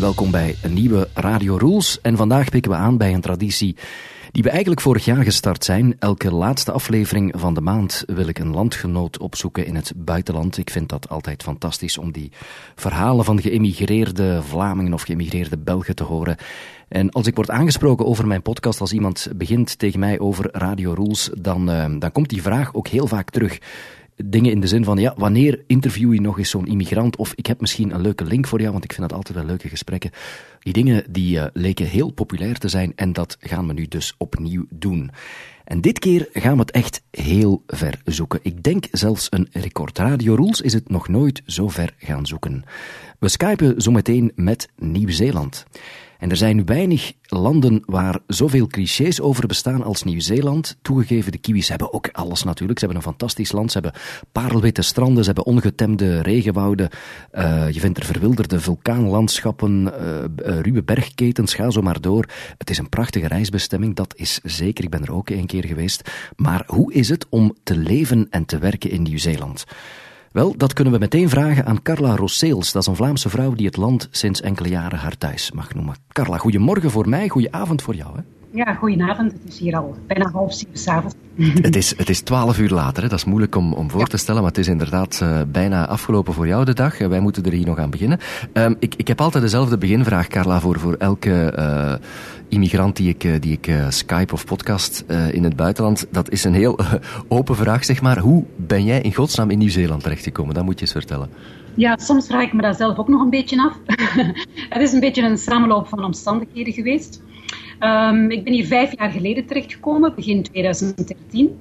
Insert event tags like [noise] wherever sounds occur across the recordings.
Welkom bij een nieuwe Radio Rules. En vandaag pikken we aan bij een traditie die we eigenlijk vorig jaar gestart zijn. Elke laatste aflevering van de maand wil ik een landgenoot opzoeken in het buitenland. Ik vind dat altijd fantastisch om die verhalen van geëmigreerde Vlamingen of geëmigreerde Belgen te horen. En als ik word aangesproken over mijn podcast, als iemand begint tegen mij over Radio Rules, dan, uh, dan komt die vraag ook heel vaak terug dingen in de zin van, ja, wanneer interview je nog eens zo'n immigrant? Of ik heb misschien een leuke link voor jou, want ik vind dat altijd wel leuke gesprekken. Die dingen die uh, leken heel populair te zijn en dat gaan we nu dus opnieuw doen. En dit keer gaan we het echt heel ver zoeken. Ik denk zelfs een record. Radio Rules is het nog nooit zo ver gaan zoeken. We skypen zometeen met Nieuw-Zeeland. En er zijn weinig landen waar zoveel clichés over bestaan als Nieuw-Zeeland. Toegegeven, de Kiwis hebben ook alles natuurlijk. Ze hebben een fantastisch land. Ze hebben parelwitte stranden, ze hebben ongetemde regenwouden. Uh, je vindt er verwilderde vulkaanlandschappen, uh, uh, ruwe bergketens, ga zo maar door. Het is een prachtige reisbestemming, dat is zeker. Ik ben er ook een keer geweest. Maar hoe is het om te leven en te werken in Nieuw-Zeeland? Wel, dat kunnen we meteen vragen aan Carla Rosseels. Dat is een Vlaamse vrouw die het land sinds enkele jaren haar thuis mag noemen. Carla, goedemorgen voor mij, goedenavond voor jou. Hè? Ja, goedenavond. Het is hier al bijna half zeven s'avonds. Het is, het is twaalf uur later, hè. dat is moeilijk om, om voor ja. te stellen, maar het is inderdaad uh, bijna afgelopen voor jou de dag. Uh, wij moeten er hier nog aan beginnen. Um, ik, ik heb altijd dezelfde beginvraag, Carla, voor, voor elke uh, immigrant die ik, die ik Skype of podcast in het buitenland. Dat is een heel open vraag, zeg maar. Hoe ben jij in godsnaam in Nieuw-Zeeland terechtgekomen? Dat moet je eens vertellen. Ja, soms vraag ik me dat zelf ook nog een beetje af. [laughs] het is een beetje een samenloop van omstandigheden geweest. Um, ik ben hier vijf jaar geleden terechtgekomen, begin 2013.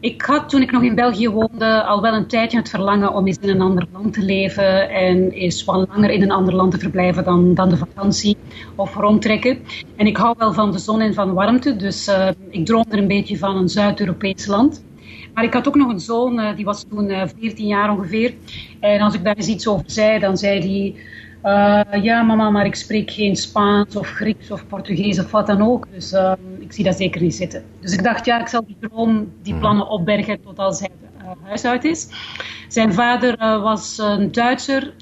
Ik had toen ik nog in België woonde al wel een tijdje het verlangen om eens in een ander land te leven en eens wat langer in een ander land te verblijven dan, dan de vakantie of rondtrekken. En ik hou wel van de zon en van warmte, dus uh, ik droomde een beetje van een Zuid-Europees land. Maar ik had ook nog een zoon, uh, die was toen uh, 14 jaar ongeveer. En als ik daar eens iets over zei, dan zei hij... Uh, ja, mama, maar ik spreek geen Spaans of Grieks of Portugees of wat dan ook. Dus uh, ik zie dat zeker niet zitten. Dus ik dacht, ja, ik zal die droom, die plannen opbergen tot als hij uh, huis uit is. Zijn vader was een Duitser,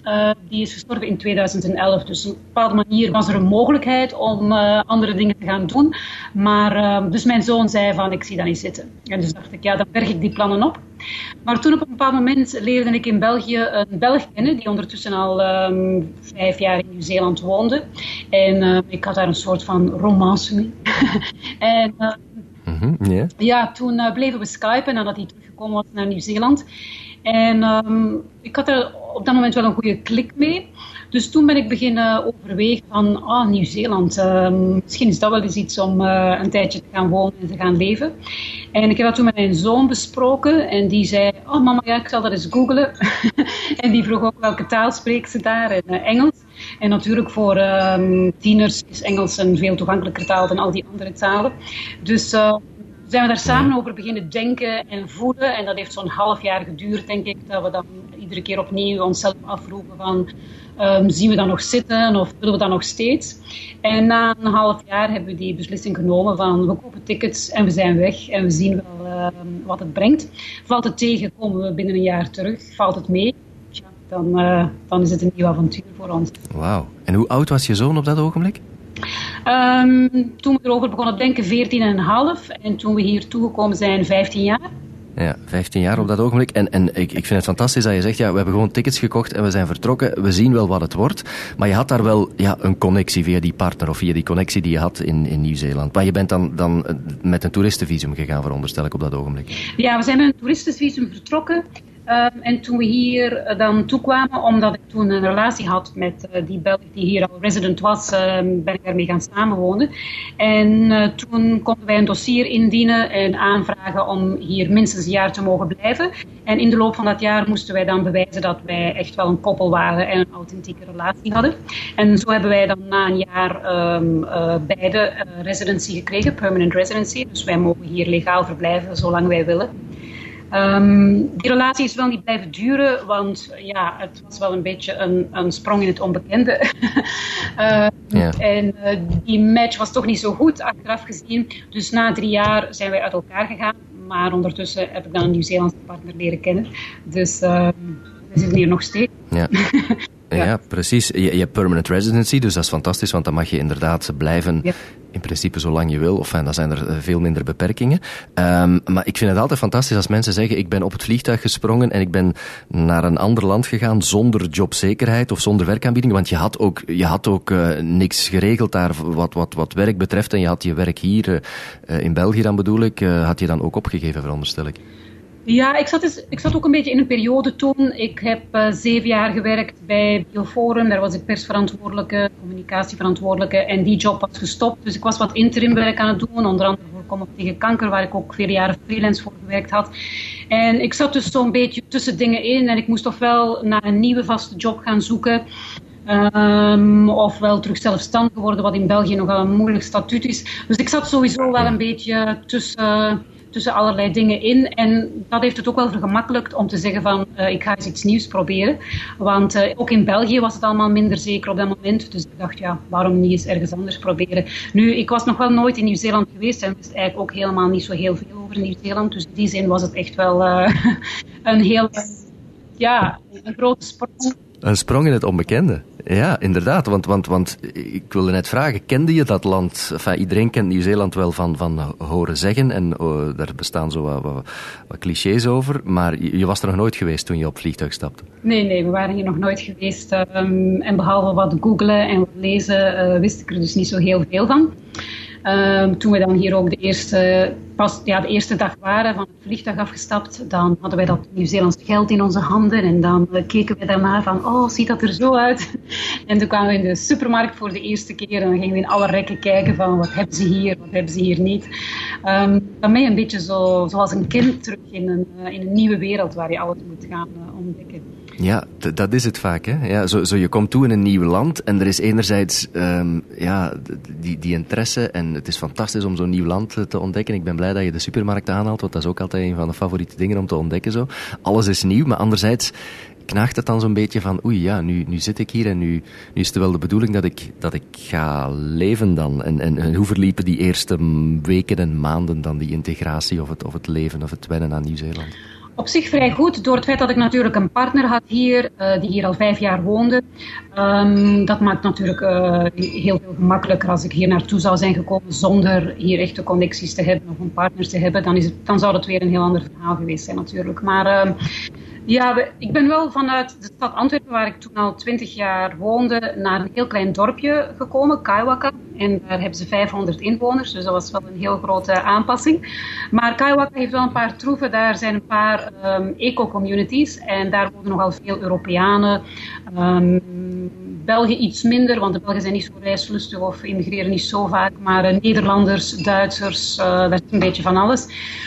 die is gestorven in 2011. Dus op een bepaalde manier was er een mogelijkheid om andere dingen te gaan doen. Maar dus mijn zoon zei van, ik zie dat niet zitten. En dus dacht ik, ja, dan berg ik die plannen op. Maar toen op een bepaald moment leerde ik in België een Belg kennen, die ondertussen al um, vijf jaar in Nieuw-Zeeland woonde. En uh, ik had daar een soort van romance mee. [laughs] en uh, mm-hmm, yeah. ja, toen uh, bleven we skypen nadat hij teruggekomen was naar Nieuw-Zeeland. En um, ik had er op dat moment wel een goede klik mee. Dus toen ben ik beginnen overwegen van, ah, Nieuw-Zeeland, uh, misschien is dat wel eens iets om uh, een tijdje te gaan wonen en te gaan leven. En ik heb dat toen met mijn zoon besproken en die zei, oh mama, ja, ik zal dat eens googlen. [laughs] en die vroeg ook welke taal spreekt ze daar en uh, Engels. En natuurlijk voor um, tieners is Engels een veel toegankelijker taal dan al die andere talen. Dus uh, zijn we daar samen over beginnen denken en voelen. En dat heeft zo'n half jaar geduurd, denk ik, dat we dan iedere keer opnieuw onszelf afvroegen van... Um, zien we dat nog zitten of willen we dat nog steeds? En na een half jaar hebben we die beslissing genomen van we kopen tickets en we zijn weg en we zien wel uh, wat het brengt. Valt het tegen, komen we binnen een jaar terug. Valt het mee, ja, dan, uh, dan is het een nieuw avontuur voor ons. Wauw. En hoe oud was je zoon op dat ogenblik? Um, toen we erover begonnen denken, 14 en een half. En toen we hier toegekomen zijn, 15 jaar. Ja, 15 jaar op dat ogenblik. En, en ik, ik vind het fantastisch dat je zegt, ja, we hebben gewoon tickets gekocht en we zijn vertrokken. We zien wel wat het wordt. Maar je had daar wel ja, een connectie via die partner of via die connectie die je had in, in Nieuw-Zeeland. Maar je bent dan, dan met een toeristenvisum gegaan, veronderstel ik, op dat ogenblik. Ja, we zijn met een toeristenvisum vertrokken. Um, en toen we hier uh, dan toekwamen, omdat ik toen een relatie had met uh, die Belg die hier al resident was, uh, ben ik daarmee gaan samenwonen. En uh, toen konden wij een dossier indienen en aanvragen om hier minstens een jaar te mogen blijven. En in de loop van dat jaar moesten wij dan bewijzen dat wij echt wel een koppel waren en een authentieke relatie hadden. En zo hebben wij dan na een jaar um, beide residency gekregen, permanent residency. Dus wij mogen hier legaal verblijven zolang wij willen. Um, die relatie is wel niet blijven duren, want ja, het was wel een beetje een, een sprong in het onbekende. uh, [laughs] ja. En uh, die match was toch niet zo goed achteraf gezien. Dus na drie jaar zijn wij uit elkaar gegaan. Maar ondertussen heb ik dan een Nieuw-Zeelandse partner leren kennen. Dus uh, we zitten hier nog steeds. Ja. [laughs] Ja, precies. Je, je, hebt permanent residency, dus dat is fantastisch, want dan mag je inderdaad blijven in principe zolang je wil. Of dan zijn er eh, veel minder beperkingen. Um, maar ik vind het altijd fantastisch als mensen zeggen, ik ben op het vliegtuig gesprongen en ik ben naar een ander land gegaan zonder jobzekerheid of zonder werkaanbieding. Want je had ook, je had ook uh, niks geregeld daar wat, wat, wat werk betreft. En je had je werk hier, uh, in België dan bedoel ik, had je dan ook opgegeven, veronderstel ik. Ja, ik zat, dus, ik zat ook een beetje in een periode toen. Ik heb uh, zeven jaar gewerkt bij Bioforum. Daar was ik persverantwoordelijke, communicatieverantwoordelijke. En die job was gestopt. Dus ik was wat interimwerk aan het doen. Onder andere voor Kom op tegen kanker, waar ik ook vele jaren freelance voor gewerkt had. En ik zat dus zo'n beetje tussen dingen in. En ik moest ofwel naar een nieuwe vaste job gaan zoeken. Um, ofwel terug zelfstandig worden, wat in België nogal een moeilijk statuut is. Dus ik zat sowieso wel een beetje tussen tussen allerlei dingen in. En dat heeft het ook wel vergemakkelijkt om te zeggen van uh, ik ga eens iets nieuws proberen. Want uh, ook in België was het allemaal minder zeker op dat moment. Dus ik dacht, ja, waarom niet eens ergens anders proberen. Nu, ik was nog wel nooit in Nieuw-Zeeland geweest en wist eigenlijk ook helemaal niet zo heel veel over Nieuw-Zeeland. Dus in die zin was het echt wel uh, [laughs] een heel, ja, een grote sprong. Een sprong in het onbekende. Ja, inderdaad. Want, want, want ik wilde net vragen, kende je dat land? Enfin, iedereen kent Nieuw-Zeeland wel van, van horen zeggen. En oh, daar bestaan zo wat, wat, clichés over. Maar je was er nog nooit geweest toen je op vliegtuig stapte? Nee, nee, we waren hier nog nooit geweest. Um, en behalve wat googlen en wat lezen, uh, wist ik er dus niet zo heel veel van. Um, toen we dan hier ook de eerste, pas, ja, de eerste dag waren van het vliegtuig afgestapt, dan hadden wij dat Nieuw-Zeelandse geld in onze handen en dan uh, keken we daarna van, oh, ziet dat er zo uit? [laughs] en toen kwamen we in de supermarkt voor de eerste keer en dan gingen we in alle rekken kijken van, wat hebben ze hier, wat hebben ze hier niet? Um, dan ben je een beetje zo, zoals een kind terug in een, uh, in een nieuwe wereld waar je alles moet gaan uh, ontdekken. Ja, dat is het vaak. Hè? Ja, zo, zo, je komt toe in een nieuw land en er is enerzijds um, ja, die, die interesse en het is fantastisch om zo'n nieuw land te ontdekken. Ik ben blij dat je de supermarkt aanhaalt, want dat is ook altijd een van de favoriete dingen om te ontdekken. Zo. Alles is nieuw, maar anderzijds knaagt het dan zo'n beetje van oei ja, nu, nu zit ik hier en nu, nu is het wel de bedoeling dat ik, dat ik ga leven dan. En, en, en hoe verliepen die eerste weken en maanden dan die integratie of het, of het leven of het wennen aan Nieuw-Zeeland? Op zich vrij goed, door het feit dat ik natuurlijk een partner had hier, uh, die hier al vijf jaar woonde. Um, dat maakt natuurlijk uh, heel veel gemakkelijker als ik hier naartoe zou zijn gekomen zonder hier echte connecties te hebben of een partner te hebben. Dan, is het, dan zou het weer een heel ander verhaal geweest zijn natuurlijk. Maar ja, ik ben wel vanuit de stad Antwerpen, waar ik toen al twintig jaar woonde, naar een heel klein dorpje gekomen, Kaiwaka. En daar hebben ze 500 inwoners, dus dat was wel een heel grote aanpassing. Maar Kaiwaka heeft wel een paar troeven, daar zijn een paar um, eco-communities en daar wonen nogal veel Europeanen. Um, iets minder, want de Belgen zijn niet zo reislustig of immigreren niet zo vaak, maar uh, Nederlanders, Duitsers, uh, daar is een beetje van alles.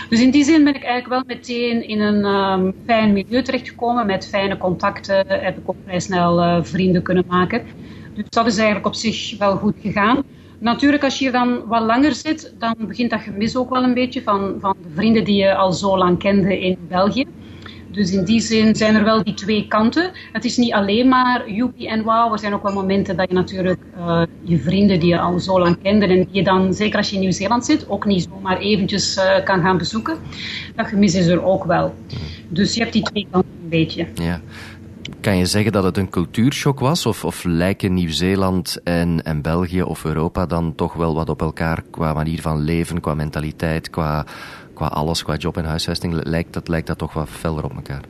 Dus in die zin ben ik eigenlijk wel meteen in een um, fijn milieu terechtgekomen. Met fijne contacten heb ik ook vrij snel uh, vrienden kunnen maken. Dus dat is eigenlijk op zich wel goed gegaan. Natuurlijk, als je dan wat langer zit, dan begint dat gemis ook wel een beetje van, van de vrienden die je al zo lang kende in België. Dus in die zin zijn er wel die twee kanten. Het is niet alleen maar joepie en wauw. Er zijn ook wel momenten dat je natuurlijk uh, je vrienden die je al zo lang kende en die je dan, zeker als je in Nieuw-Zeeland zit, ook niet zomaar eventjes uh, kan gaan bezoeken. Dat gemis is er ook wel. Dus je hebt die twee kanten een beetje. Ja. Kan je zeggen dat het een cultuurshock was? Of, of lijken Nieuw-Zeeland en, en België of Europa dan toch wel wat op elkaar qua manier van leven, qua mentaliteit, qua qua alles, qua job en huisvesting, lijkt dat, lijkt dat toch wat feller op elkaar.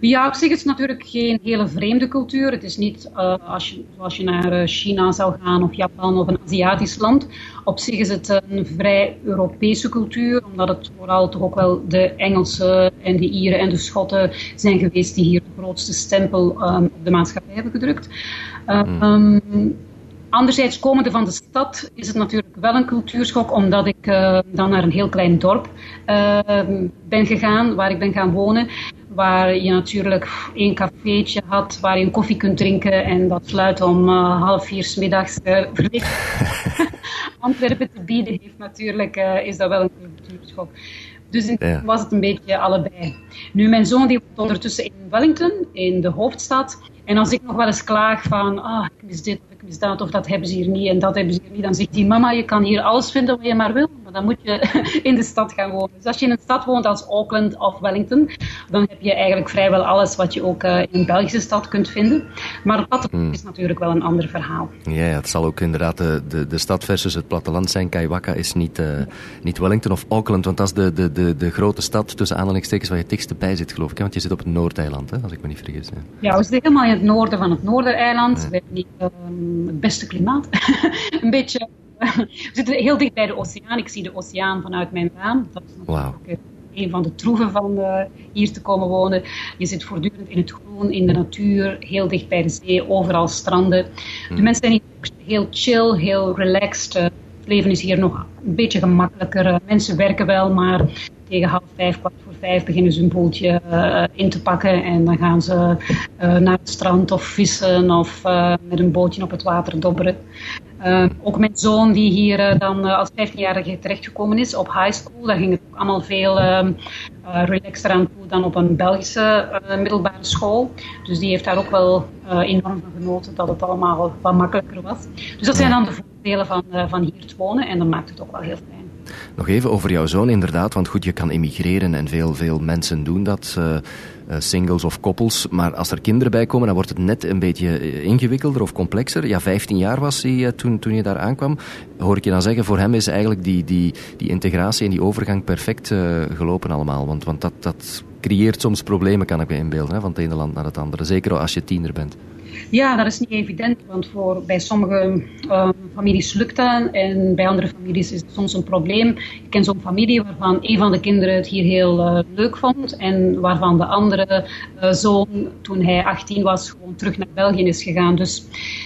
Ja, op zich is het natuurlijk geen hele vreemde cultuur. Het is niet uh, als, je, als je naar eh, China zou gaan of Japan of een Aziatisch land. Op zich is het een vrij Europese cultuur, omdat het vooral toch ook wel de Engelsen en de Ieren en de Schotten zijn geweest die hier de grootste stempel um, op de maatschappij hebben gedrukt. Um, Anderzijds, komende van de stad is het natuurlijk wel een cultuurschok, omdat ik uh, dan naar een heel klein dorp uh, ben gegaan, waar ik ben gaan wonen. Waar je natuurlijk één cafeetje had, waar je een koffie kunt drinken en dat sluit om uh, half vier s middags verlicht. [laughs] Antwerpen te bieden heeft natuurlijk, is dat wel een cultuurschok. Dus in ja. was het een beetje allebei. Nu, mijn zoon die woont ondertussen in Wellington, in de hoofdstad. En als ik nog wel eens klaag van, ah, ik mis dit of ik mis dat, of dat hebben ze hier niet en dat hebben ze hier niet, dan zegt hij, mama, je kan hier alles vinden wat je maar wil. Maar dan moet je [laughs] in de stad gaan wonen. Dus als je in een stad woont als Auckland of Wellington, dan heb je eigenlijk vrijwel alles wat je ook uh, in een Belgische stad kunt vinden. Maar het platteland hmm. is natuurlijk wel een ander verhaal. Ja, het zal ook inderdaad de, de, de stad versus het platteland zijn. Kaiwaka is niet, uh, niet Wellington of Auckland, want dat is de, de, de, de grote stad tussen aanhalingstekens waar je het dichtst bij zit, geloof ik. Hè? Want je zit op het Noordeiland, hè? als ik me niet vergis. Ja, we zitten helemaal in het noorden van het Noordereiland. We hebben niet um, het beste klimaat. [laughs] een beetje we zitten heel dicht bij de oceaan. Ik zie de oceaan vanuit mijn raam. Dat is natuurlijk wow. een van de troeven van uh, hier te komen wonen. Je zit voortdurend in het groen, in de natuur, heel dicht bij de zee, overal stranden. De hmm. mensen zijn hier heel chill, heel relaxed. Het leven is hier nog een beetje gemakkelijker. Mensen werken wel, maar tegen half vijf, kwart vijf beginnen ze een boeltje uh, in te pakken. En dan gaan ze uh, naar het strand of vissen of uh, met een bootje op het water dobberen. Ook mijn zoon die hier dan als 15-jarige terechtgekomen is op high school, daar ging het ook allemaal veel uh, relaxter aan toe dan op een Belgische middelbare school. Dus die heeft daar ook wel enorm van genoten dat het allemaal wat makkelijker was. Dus dat zijn dan de voordelen van, van hier te wonen en dat maakt het ook wel heel fijn. Nog even over jouw zoon inderdaad, want goed, je kan emigreren en veel, veel mensen doen dat. Eh, singles of koppels. Maar als er kinderen bij komen, dan wordt het net een beetje eh, ingewikkelder of complexer. Ja, 15 jaar was hij eh, toen, toen je daar aankwam. Hoor ik je dan zeggen, voor hem is eigenlijk die, die, die integratie en die overgang perfect gelopen allemaal. Want, want dat, dat creëert soms problemen, kan ik me inbeelden, hè, van het ene land naar het andere. Zeker als je tiener bent. Ja, dat is niet evident, want voor, bij sommige uh, families lukt dat en bij andere families is het soms een probleem. Ik ken zo'n familie waarvan een van de kinderen het hier heel uh, leuk vond en waarvan de andere uh, zoon, toen hij 18 was, gewoon terug naar België is gegaan. Dus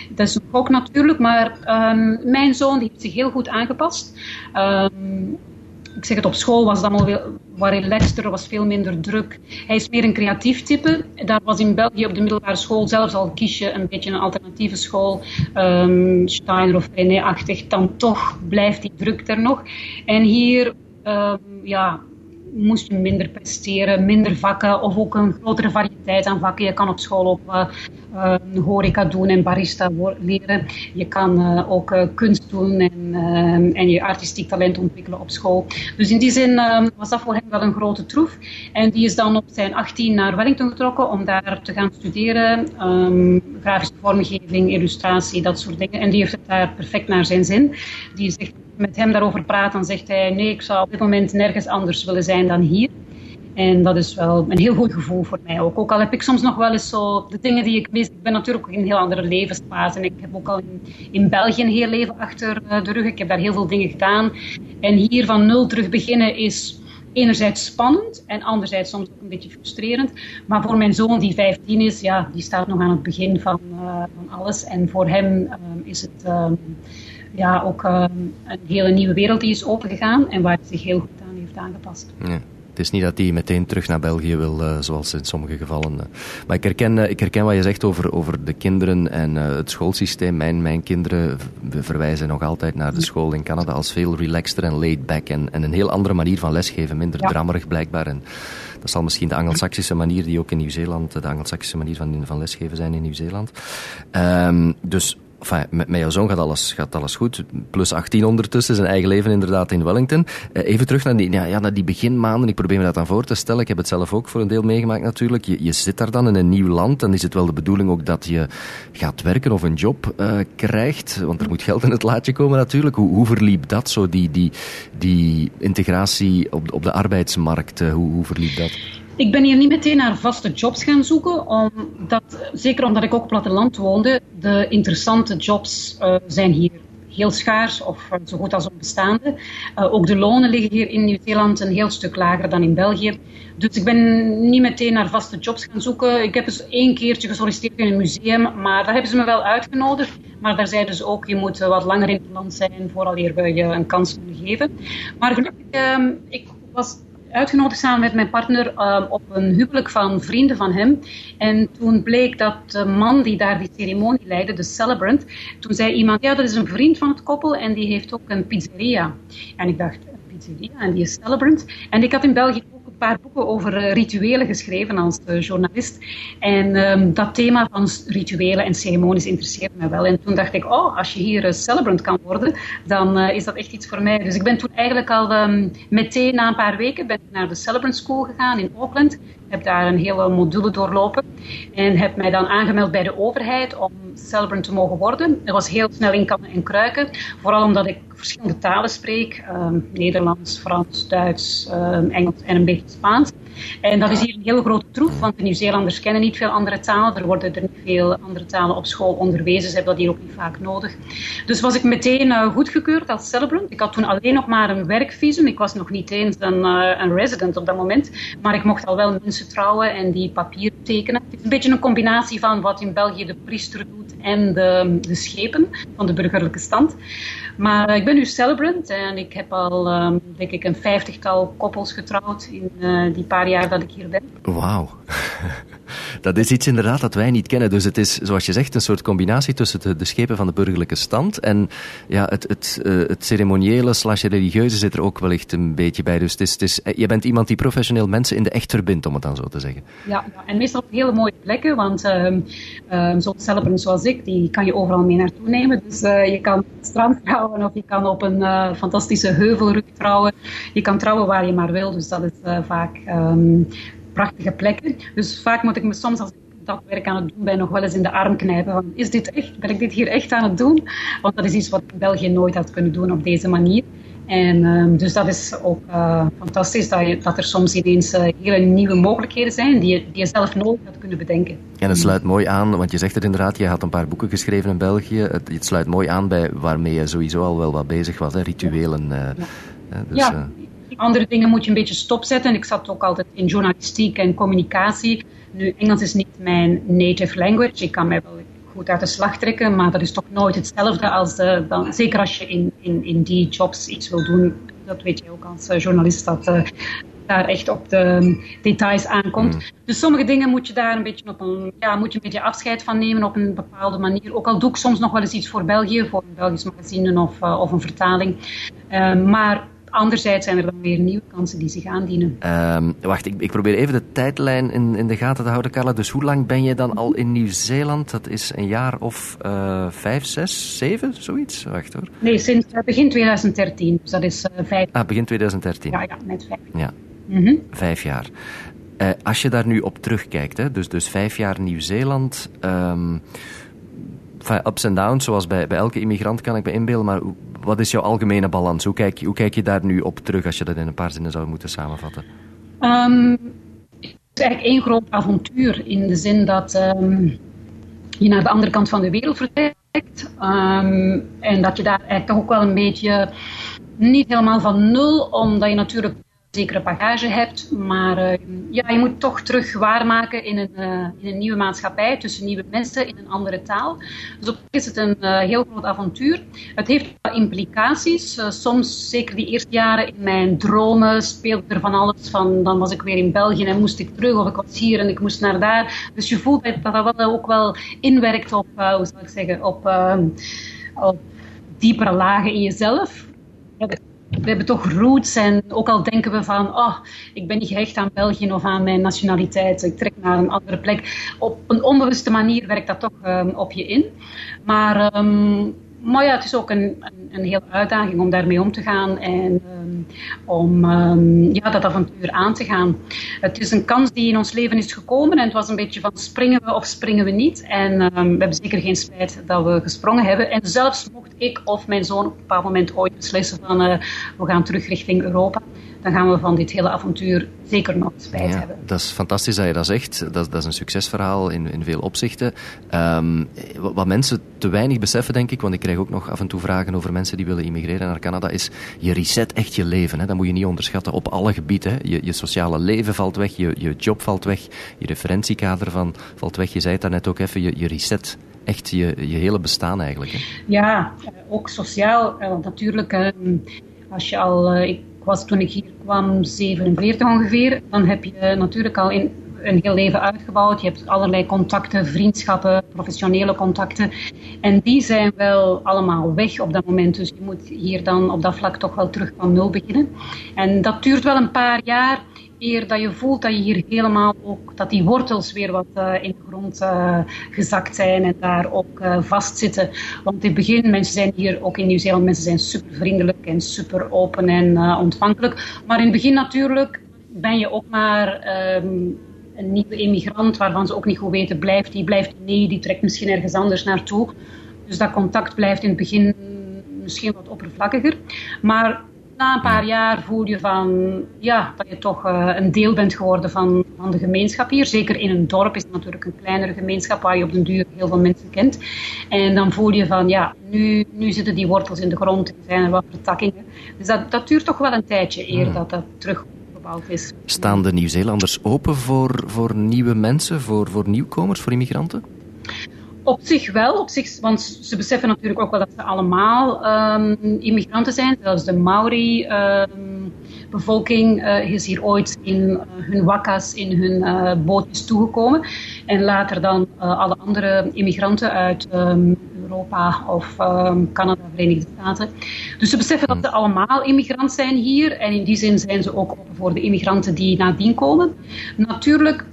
dat is een natuurlijk, maar um, mijn zoon die heeft zich heel goed aangepast. Um, ik zeg het, op school was het allemaal wat relaxter, er was veel minder druk. Hij is meer een creatief type. Daar was in België op de middelbare school, zelfs al kies je een beetje een alternatieve school, um, Steiner of René-achtig, dan toch blijft die druk er nog. En hier, um, ja, moest je minder presteren, minder vakken of ook een grotere variëteit aan vakken. Je kan op school ook uh, uh, horeca doen en barista leren. Je kan uh, ook kunst doen en, en je artistiek talent ontwikkelen op school. Dus in die zin was dat voor hem wel een grote troef. En die is dan op zijn 18 naar Wellington getrokken om daar te gaan studeren. Um, grafische vormgeving, illustratie, dat soort dingen. En die heeft het daar perfect naar zijn zin. Die zegt met hem daarover praat, dan zegt hij: Nee, ik zou op dit moment nergens anders willen zijn dan hier. En dat is wel een heel goed gevoel voor mij ook. Ook al heb ik soms nog wel eens zo de dingen die ik mis. Ik ben natuurlijk ook in een heel andere levensfase. En ik heb ook al in, België een heel leven achter eh, de rug. Ik heb daar heel veel dingen gedaan. En hier van nul terug beginnen is enerzijds spannend en anderzijds soms ook een beetje frustrerend. Maar voor mijn zoon die 15 is, ja, die staat nog aan het begin van, uh, van alles. En voor hem uh, is het ja, ook uh, een hele nieuwe wereld die is opengegaan en waar hij zich heel goed aan heeft aangepast. Ja. Het is niet dat hij meteen terug naar België wil, uh, zoals in sommige gevallen. Uh. Maar ik herken, uh, ik herken wat je zegt over, over de kinderen en het schoolsysteem. Mijn, mijn kinderen verwijzen nog altijd naar de school in Canada als veel relaxter en laid back. En, en een heel andere manier van lesgeven, minder ja. drammerig blijkbaar. En dat zal misschien de Angelsaksische manier die ook in Nieuw-Zeeland, de Angelsaksische manier van, van lesgeven zijn in Nieuw-Zeeland. Um, dus Enfin, met, jouw zoon gaat alles, gaat alles goed. Plus 18 ondertussen, zijn eigen leven inderdaad in Wellington. Uh, even terug naar die, ja, naar die beginmaanden. Ik probeer me dat dan voor te stellen. Ik heb het zelf ook voor een deel meegemaakt natuurlijk. Je, zit daar dan in een nieuw land. Dan is het wel de bedoeling ook dat je gaat werken of een job uh, krijgt. Want er moet geld in het laadje komen natuurlijk. Hoe, hoe verliep dat zo, die, die, die integratie op, op de arbeidsmarkt? Hoe, hoe verliep dat? Ik ben hier niet meteen naar vaste jobs gaan zoeken, omdat, zeker omdat ik ook platteland woonde, de interessante jobs uh, zijn hier heel schaars of uh, zo goed als onbestaande. Uh, ook de lonen liggen hier in Nieuw-Zeeland een heel stuk lager dan in België. Dus ik ben niet meteen naar vaste jobs gaan zoeken. Ik heb eens één keertje gesolliciteerd in een museum, maar daar hebben ze me wel uitgenodigd. Maar daar zeiden ze ook, je moet wat langer in het land zijn vooraleer we je een kans kunnen geven. Maar gelukkig, ehm, ik was uitgenodigd samen met mijn partner uh, op een huwelijk van vrienden van hem. En toen bleek dat de man die daar die ceremonie leidde, de celebrant, toen zei iemand, ja, dat is een vriend van het koppel en die heeft ook een pizzeria. En ik dacht, een pizzeria en die is celebrant. En ik had in België paar boeken over uh, rituelen geschreven als uh, journalist. En um, dat thema van rituelen en ceremonies interesseerde me wel. En toen dacht ik, oh, als je hier celebrant kan worden, dan is dat echt iets voor mij. Dus ik ben toen eigenlijk al um, meteen na een paar weken ben naar de Celebrant School gegaan in Auckland heb daar een hele module doorlopen en heb mij dan aangemeld bij de overheid om celebrant te mogen worden. Dat was heel snel in kannen en kruiken, vooral omdat ik verschillende talen spreek, ehm, Nederlands, Frans, Duits, ehm, Engels en een beetje Spaans. En dat is hier een hele grote troef, want de Nieuw-Zeelanders kennen niet veel andere talen. Er worden er niet veel andere talen op school onderwezen. Ze hebben dat hier ook niet vaak nodig. Dus was ik meteen uh, goedgekeurd als celebrant. Ik had toen alleen nog maar een werkvisum. Ik was nog niet eens een, uh, een resident op dat moment. Maar ik mocht al wel mensen trouwen en die papieren tekenen. Het is een beetje een combinatie van wat in België de priester doet en de, de schepen van de burgerlijke stand. Maar eh, ik ben nu celebrant en ik heb al, um, denk ik, een vijftigtal koppels getrouwd in uh, die paar jaar dat ik hier ben. Wauw. Dat is iets inderdaad dat wij niet kennen. Dus het is, zoals je zegt, een soort combinatie tussen de, de schepen van de burgerlijke stand en ja, het, het, uh, het ceremoniële slash religieuze zit er ook wellicht een beetje bij. Dus het is, het is, je bent iemand die professioneel mensen in de echt verbindt, om het dan zo te zeggen. Ja, en meestal op hele mooie plekken, want um, um, zo'n celebrant zoals ik, die kan je overal mee naartoe nemen. Dus je kan strand [laughs] trouwen of je kan op een fantastische heuvelrug trouwen. Je kan trouwen waar je maar wil, dus dat is vaak um, prachtige plekken. Dus vaak moet ik me soms als ik dat werk aan het doen ben nog wel eens in de arm knijpen. Van, is dit echt? Ben ik dit hier echt aan het doen? Want dat is iets wat ik in België nooit had kunnen doen op deze manier. En um, dus dat is ook uh, fantastisch dat, je, dat, er soms ineens uh, hele nieuwe mogelijkheden zijn die je, die je zelf nooit had kunnen bedenken. En het sluit mooi aan, want je zegt het inderdaad, je had een paar boeken geschreven in België. Het, het sluit mooi aan bij waarmee je sowieso al wel wat bezig was, hè, rituelen. Uh, ja. Dus, ja. Andere dingen moet je een beetje stopzetten. Ik zat ook altijd in journalistiek en communicatie. Nu, Engels is niet mijn native language. Ik kan mij wel goed uit de slag trekken, maar dat is toch nooit hetzelfde als de, dan, zeker als je in, in, in die jobs iets wil doen. Dat weet je ook als eh, journalist, dat uh, daar echt op de details aankomt. Mm. Dus sommige dingen moet je daar een beetje op een, ja, moet je een beetje afscheid van nemen op een bepaalde manier. Ook al doe ik soms nog wel eens iets voor België, voor een Belgisch magazine of, uh, of een vertaling. maar Anderzijds zijn er dan weer nieuwe kansen die zich aandienen. Um, wacht, ik, ik, probeer even de tijdlijn in, in, de gaten te houden, Carla. Dus hoe lang ben je dan al in Nieuw-Zeeland? Dat is een jaar of uh, vijf, zes, zeven, zoiets? Wacht hoor. Nee, sinds uh, begin 2013. Dus dat is uh, vijf. Ah, begin 2013. Ja, ja, net vijf. Ja, mm -hmm. vijf jaar. als je daar nu op terugkijkt, hè, dus, dus vijf jaar Nieuw-Zeeland... Um, ups en downs, zoals bij, bij elke immigrant kan ik me inbeelden, maar wat is jouw algemene balans? Hoe kijk, hoe kijk je daar nu op terug als je dat in een paar zinnen zou moeten samenvatten? Um, het is eigenlijk één groot avontuur in de zin dat um, je naar de andere kant van de wereld vertrekt um, en dat je daar eigenlijk toch ook wel een beetje niet helemaal van nul, omdat je natuurlijk zekere bagage hebt. Maar uh, ja, je moet toch terug waarmaken in een, uh, in een nieuwe maatschappij, tussen nieuwe mensen, in een andere taal. Dus op is het een uh, heel groot avontuur. Het heeft implicaties. soms, zeker die eerste jaren in mijn dromen, speelde er van alles van. Dan was ik weer in België en moest ik terug, of ik was hier en ik moest naar daar. Dus je voelt dat dat wel, ook wel inwerkt op, hoe zal ik zeggen, op, op diepere lagen in jezelf we hebben toch roots en ook al denken we van, oh, ik ben niet gehecht aan België of aan mijn nationaliteit, ik trek naar een andere plek. Op een onbewuste manier werkt dat toch um, op je in. Maar um, maar ja, het is ook een, een, hele uitdaging om daarmee om te gaan en um, om um, ja, dat avontuur aan te gaan. Het is een kans die in ons leven is gekomen en het was een beetje van springen we of springen we niet. En um, we hebben zeker geen spijt dat we gesprongen hebben. En zelfs mocht ik of mijn zoon op een bepaald moment ooit beslissen van uh, we gaan terug richting Europa dan gaan we van dit hele avontuur zeker nog spijt ja, hebben. Dat is fantastisch dat je dat zegt. Dat, dat is een succesverhaal in, in veel opzichten. Um, wat mensen te weinig beseffen, denk ik, want ik krijg ook nog af en toe vragen over mensen die willen immigreren naar Canada, is je reset echt je leven. Hè. Dat moet je niet onderschatten op alle gebieden. Je, je sociale leven valt weg, je, je job valt weg, je referentiekader van, valt weg. Je zei het daarnet ook even, je, je reset echt je, je hele bestaan eigenlijk. Hè? Ja, ook sociaal. Want natuurlijk, ehm, als je al... Eh, ik was toen ik hier kwam 47 ongeveer. Dan heb je natuurlijk al in een heel leven uitgebouwd. Je hebt allerlei contacten, vriendschappen, professionele contacten. En die zijn wel allemaal weg op dat moment. Dus je moet hier dan op dat vlak toch wel terug van nul beginnen. En dat duurt wel een paar jaar eer dat je voelt dat je hier helemaal ook, dat die wortels weer wat uh, in de grond uh, gezakt zijn en daar ook uh, vastzitten. Want in het begin, mensen zijn hier ook in Nieuw-Zeeland, mensen zijn super vriendelijk en super open en ontvankelijk. Maar in het begin natuurlijk ben je ook maar um, een nieuwe immigrant waarvan ze ook niet goed weten, blijft die, blijft nee, die trekt misschien ergens anders naartoe. Dus dat contact blijft in het begin misschien wat oppervlakkiger. Maar na een paar jaar voel je van, ja, dat je toch uh, een deel bent geworden van, van de gemeenschap hier. Zeker in een dorp is het natuurlijk een kleinere gemeenschap waar je op den duur heel veel mensen kent. En dan voel je van, ja, nu, nu zitten die wortels in de grond en zijn er wat vertakkingen. Dus dat, dat duurt toch wel een tijdje eer dat dat terug is. Staan de Nieuw-Zeelanders open voor, voor nieuwe mensen, voor, voor nieuwkomers, voor immigranten? Op zich wel, op zich, want ze beseffen natuurlijk ook wel dat ze allemaal um, immigranten zijn. Zelfs de Maori-bevolking ehm, um, uh, is hier ooit in uh, hun wakkas, in hun uh, bootjes toegekomen. En later dan alle andere immigranten uit um, Europa of Canada, Verenigde Staten. Dus ze beseffen dat ze allemaal immigrant zijn hier. En in die zin zijn ze ook open voor de immigranten die nadien komen. Natuurlijk,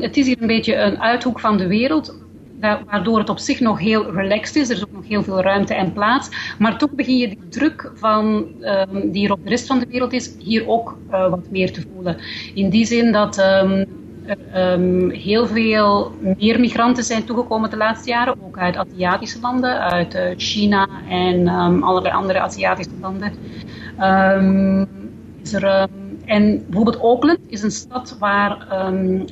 het is hier een beetje een uithoek van de wereld waardoor het op zich nog heel relaxed is. Er is ook nog heel veel ruimte en plaats. Maar toch begin je die druk van, um, die er op de rest van de wereld is, hier ook uh, wat meer te voelen. In die zin dat um, er um, heel veel meer migranten zijn toegekomen de laatste jaren, ook uit Aziatische landen, uit uh, China en allerlei andere Aziatische landen. is er, en bijvoorbeeld Auckland is een stad waar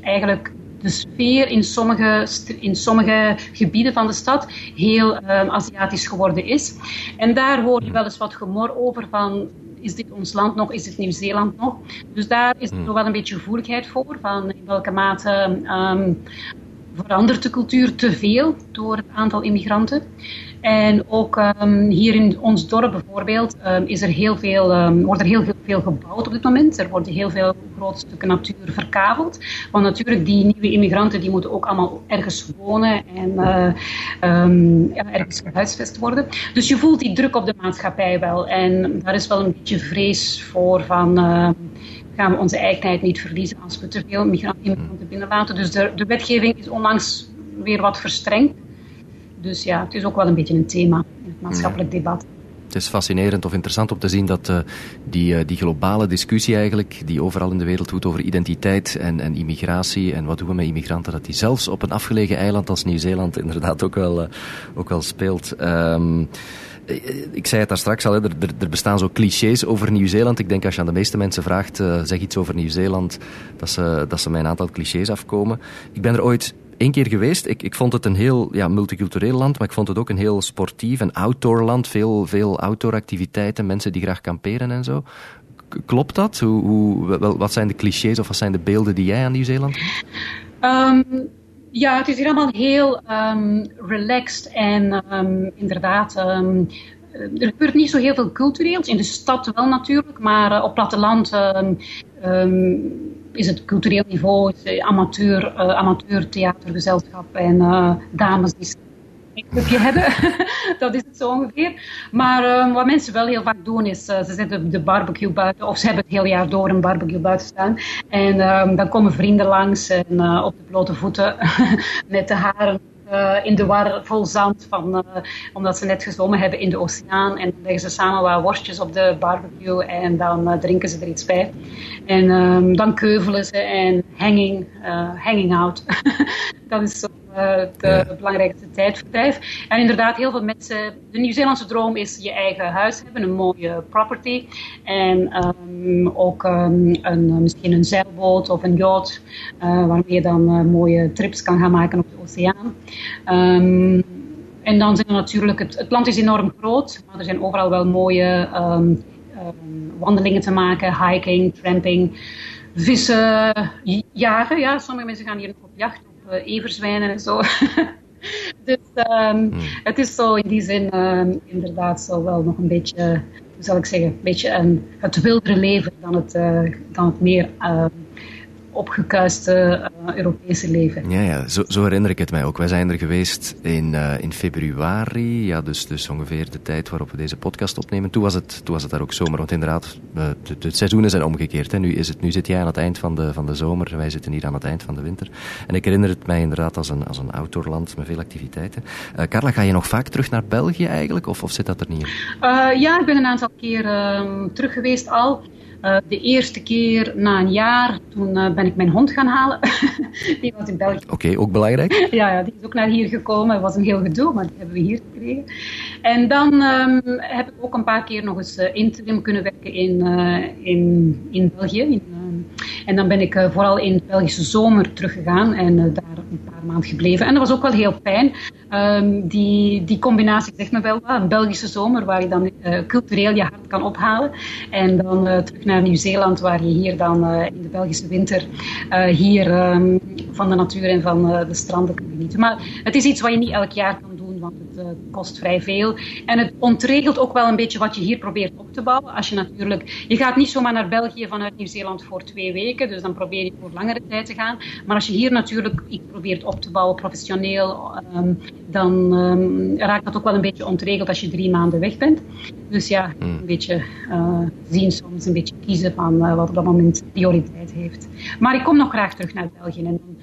eigenlijk de sfeer in sommige, in sommige gebieden van de stad heel um, Aziatisch geworden is. En daar hoor je wel eens wat gemor over van is dit ons land nog, is dit Nieuw-Zeeland nog? Dus daar is er hmm. wel een beetje gevoeligheid voor, van in welke mate um, verandert de cultuur te veel door het aantal immigranten. En ook um, hier in ons dorp bijvoorbeeld um, is er heel veel, um, wordt er heel veel gebouwd op dit moment. Er worden heel veel grote stukken natuur verkaveld. Want natuurlijk, die nieuwe immigranten die moeten ook allemaal ergens wonen en uh, ja, ergens gehuisvest worden. Dus je voelt die druk op de maatschappij wel. En daar is wel een beetje vrees voor van... gaan we onze eigenheid niet verliezen als we te veel migranten binnenlaten. Dus de, de wetgeving is onlangs weer wat verstrengd. Dus ja, het is ook wel een beetje een thema in het maatschappelijk debat. Het is fascinerend of interessant om te zien dat uh, die, uh, die globale discussie eigenlijk, die overal in de wereld doet over identiteit en, en immigratie en wat doen we met immigranten, dat die zelfs op een afgelegen eiland als Nieuw-Zeeland [laughs] inderdaad ook wel, uh, ook wel speelt. Um, ik zei het daar straks al, er, er, bestaan zo clichés over Nieuw-Zeeland. Ik denk als je aan de meeste mensen vraagt, zeg iets over Nieuw-Zeeland, dat ze, dat ze met een aantal clichés afkomen. Ik ben er ooit één keer geweest. Ik, ik vond het een heel ja, multicultureel land, maar ik vond het ook een heel sportief en outdoor land. Veel, veel outdoor activiteiten, mensen die graag kamperen en zo. Klopt dat? Hoe, hoe, wel, wat zijn de clichés of wat zijn de beelden die jij aan Nieuw-Zeeland? Um, ja, het is hier allemaal heel um, relaxed en um, inderdaad er gebeurt niet zo heel veel cultureels. In de stad wel natuurlijk, maar uh, op platteland is het cultureel niveau, amateur, uh, amateur theatergezelschap en uh, dames die een clubje [laughs] hebben. [laughs] dat is het zo ongeveer. Maar um, wat mensen wel heel vaak doen is, uh, ze zetten de barbecue buiten of ze hebben het hele jaar door een barbecue buiten staan. En um, dan komen vrienden langs en op de blote voeten [laughs] met de haren uh, in de war vol zand, van, uh, omdat ze net gezwommen hebben in de oceaan. En dan leggen ze samen wat worstjes op de barbecue en dan uh, drinken ze er iets bij. En um, dan keuvelen ze en hanging, hanging out. [laughs] dat is zo het ja. belangrijkste tijdverdrijf. En inderdaad, heel veel mensen. De Nieuw-Zeelandse droom is je eigen huis hebben, een mooie property. En um, ook um, een, misschien een zeilboot of een yacht, uh, waarmee je dan uh, mooie trips kan gaan maken op de oceaan. Um, en dan zijn er natuurlijk, het, het, land is enorm groot, maar er zijn overal wel mooie wandelingen te maken, hiking, tramping, vissen, jagen. Ja, sommige mensen gaan hier nog op jacht everzwijnen en zo. [laughs] dus um, hmm. het is zo in die zin um, inderdaad zo wel nog een beetje, hoe zal ik zeggen, een beetje een, het wildere leven dan het, uh, dan het meer uh, opgekuiste Europese leven. Ja, ja zo, zo, herinner ik het mij ook. Wij zijn er geweest in, in februari, ja, dus, dus ongeveer de tijd waarop we deze podcast opnemen. Toen was het, toen was het daar ook zomer, want inderdaad, de, de seizoenen zijn omgekeerd. Hè. Nu, is het, nu zit jij aan het eind van de, van de zomer, wij zitten hier aan het eind van de winter. En ik herinner het mij inderdaad als een, als een outdoorland met veel activiteiten. Carla, ga je nog vaak terug naar België eigenlijk, of, of zit dat er niet in? ja, ik ben een aantal keer uh, terug geweest al. Uh, de eerste keer na een jaar, toen uh, ben ik mijn hond gaan halen. [laughs] die was in België. Oké, okay, ook belangrijk. ja, ja, die is ook naar hier gekomen. Het was een heel gedoe, maar die hebben we hier gekregen. En dan um, heb ik ook een paar keer nog eens uh, interim kunnen werken in, in, in België. In, en dan ben ik vooral in de Belgische zomer teruggegaan en daar een paar maanden gebleven. En dat was ook wel heel fijn. Um, die, die combinatie zegt me wel. Een Belgische zomer waar je dan cultureel je hart kan ophalen. En dan terug naar Nieuw-Zeeland, waar je hier dan uh, in de Belgische winter hier um, van de natuur en van de stranden kan genieten. Maar het is iets wat je niet elk jaar kan doen, want het kost vrij veel. En het ontregelt ook wel een beetje wat je hier probeert op te bouwen. Als je natuurlijk, je gaat niet zomaar naar België vanuit Nieuw-Zeeland voor twee weken, dus dan probeer je voor langere tijd te gaan. Maar als je hier natuurlijk iets probeert op te bouwen, professioneel, um, dan um, raakt dat ook wel een beetje ontregeld als je drie maanden weg bent. Dus ja, hmm. een beetje uh, zien soms, een beetje kiezen van uh, wat op dat moment prioriteit heeft. Maar ik kom nog graag terug naar België. En dan,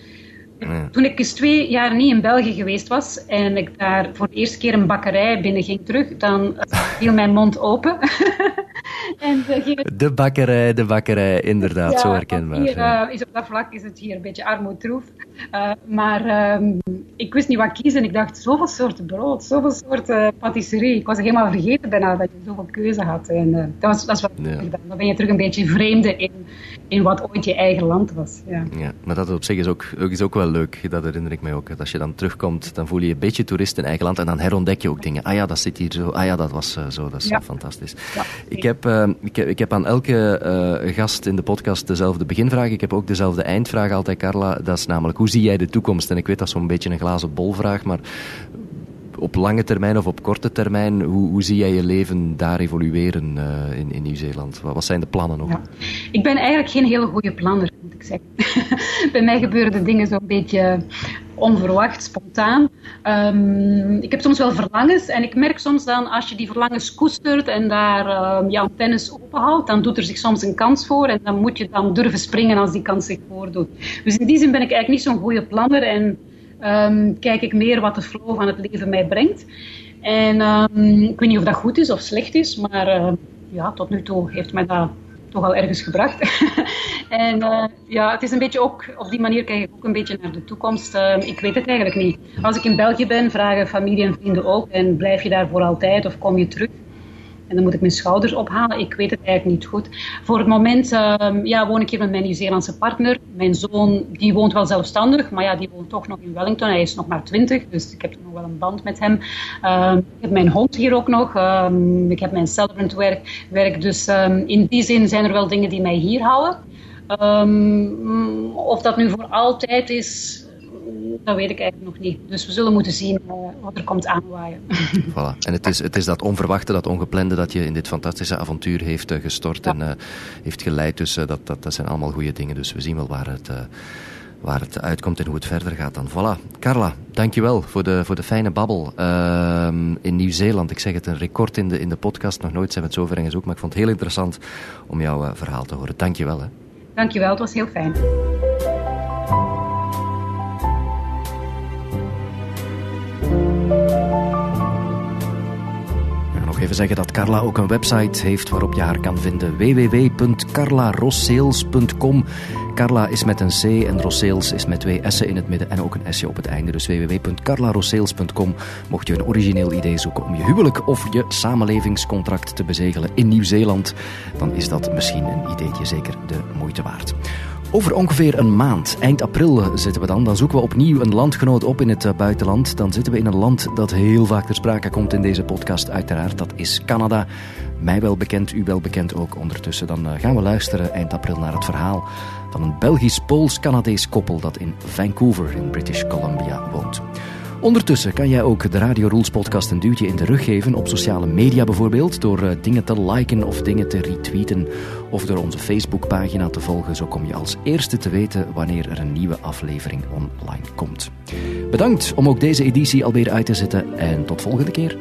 toen ik eens twee jaar niet in België geweest was en ik daar voor de eerste keer een bakkerij binnen ging terug, dan [laughs] viel mijn mond open. [laughs] en de bakkerij, de bakkerij, inderdaad, ja, zo herkenbaar. Hier, uh, is op dat vlak is het hier een beetje armoedtroef. Uh, maar um, ik wist niet wat kiezen. Ik dacht, zoveel soorten brood, zoveel soorten patisserie. Ik was helemaal vergeten bijna dat je zoveel keuze had. En uh, dat, was, dat is wat ja. Dan ben je terug een beetje vreemde in, in wat ooit je eigen land was. Ja, ja maar dat op zich is ook, is ook wel leuk. Dat herinner ik mij ook. Als je dan terugkomt, dan voel je je een beetje toerist in eigen land. En dan herontdek je ook dingen. Ah ja, dat zit hier zo. Ah ja, dat was uh, zo. Dat is ja. fantastisch. Ja, ik, heb, uh, ik, heb, ik heb aan elke uh, gast in de podcast dezelfde beginvraag. Ik heb ook dezelfde eindvraag altijd, Carla. Dat is namelijk, hoe zie jij de toekomst? En ik weet dat zo'n beetje een glazen bolvraag, maar op lange termijn of op korte termijn, hoe, hoe zie jij je leven daar evolueren uh, in, in Nieuw-Zeeland? Wat, wat, zijn de plannen nog? Ik ben eigenlijk geen hele goede planner, moet ik zeggen. [laughs] Bij mij gebeuren de dingen zo'n beetje onverwacht, spontaan. Um, ik heb soms wel verlangens en ik merk soms dan als je die verlangens koestert en daar uh, je antennes openhoudt, dan doet er zich soms een kans voor en dan moet je dan durven springen als die kans zich voordoet. Dus in die zin ben ik eigenlijk niet zo'n goede planner en um, kijk ik meer wat de flow van het leven mij brengt. En um, ik weet niet of dat goed is of slecht is, maar uh, ja, tot nu toe heeft mij dat toch al ergens gebracht. [laughs] en uh, ja, het is een beetje ook, op die manier kijk ik ook een beetje naar de toekomst. Ik weet het eigenlijk niet. Als ik in België ben, vragen familie en vrienden ook. En blijf je daar voor altijd of kom je terug? En dan moet ik mijn schouders ophalen. Ik weet het eigenlijk niet goed. Voor het moment uh, ja, woon ik hier met mijn Nieuw-Zeelandse partner. Mijn zoon die woont wel zelfstandig, maar ja, die woont toch nog in Wellington. Hij is nog maar twintig, dus ik heb nog wel een band met hem. Uh, ik heb mijn hond hier ook nog. Uh, ik heb mijn celebrant werk. werk dus ehm, in die zin zijn er wel dingen die mij hier houden. Ehm, of dat nu voor altijd is, dat weet ik eigenlijk nog niet. Dus we zullen moeten zien uh, wat er komt aanwaaien. [laughs] Voilà. En het is, het is dat onverwachte, dat ongeplande dat je in dit fantastische avontuur heeft uh, gestort ja. en uh, heeft geleid. Dus dat, dat, dat zijn allemaal goede dingen. Dus we zien wel waar het, waar het uitkomt en hoe het verder gaat dan. Voilà. Carla, dankjewel voor de, voor de fijne babbel. Ehm, in Nieuw-Zeeland, ik zeg het, een record in de, in de podcast. Nog nooit zijn we het zo ver gezocht, maar ik vond het heel interessant om jouw verhaal te horen. Dankjewel. Hè. Dankjewel, het was heel fijn. Even zeggen dat Carla ook een website heeft waarop je haar kan vinden. www.carlarosseels.com Carla is met een C en Rosseels is met twee S'en in het midden en ook een S'je op het einde. Dus www.carlarosseels.com mocht je een origineel idee zoeken om je huwelijk of je samenlevingscontract te bezegelen in Nieuw-Zeeland, dan is dat misschien een ideetje zeker de moeite waard. Over ongeveer een maand, eind april zitten we dan. Dan zoeken we opnieuw een landgenoot op in het buitenland. Dan zitten we in een land dat heel vaak ter sprake komt in deze podcast, uiteraard. Dat is Canada. Mij wel bekend, u wel bekend ook ondertussen. Dan gaan we luisteren eind april naar het verhaal van een Belgisch-Pools-Canadees koppel dat in Vancouver in British Columbia woont. Ondertussen kan jij ook de Radio Rules podcast een duwtje in de rug geven op sociale media bijvoorbeeld, door eh, dingen te liken of dingen te retweeten of door onze Facebookpagina te volgen. Zo kom je als eerste te weten wanneer er een nieuwe aflevering online komt. Bedankt om ook deze editie alweer uit te zetten en tot volgende keer.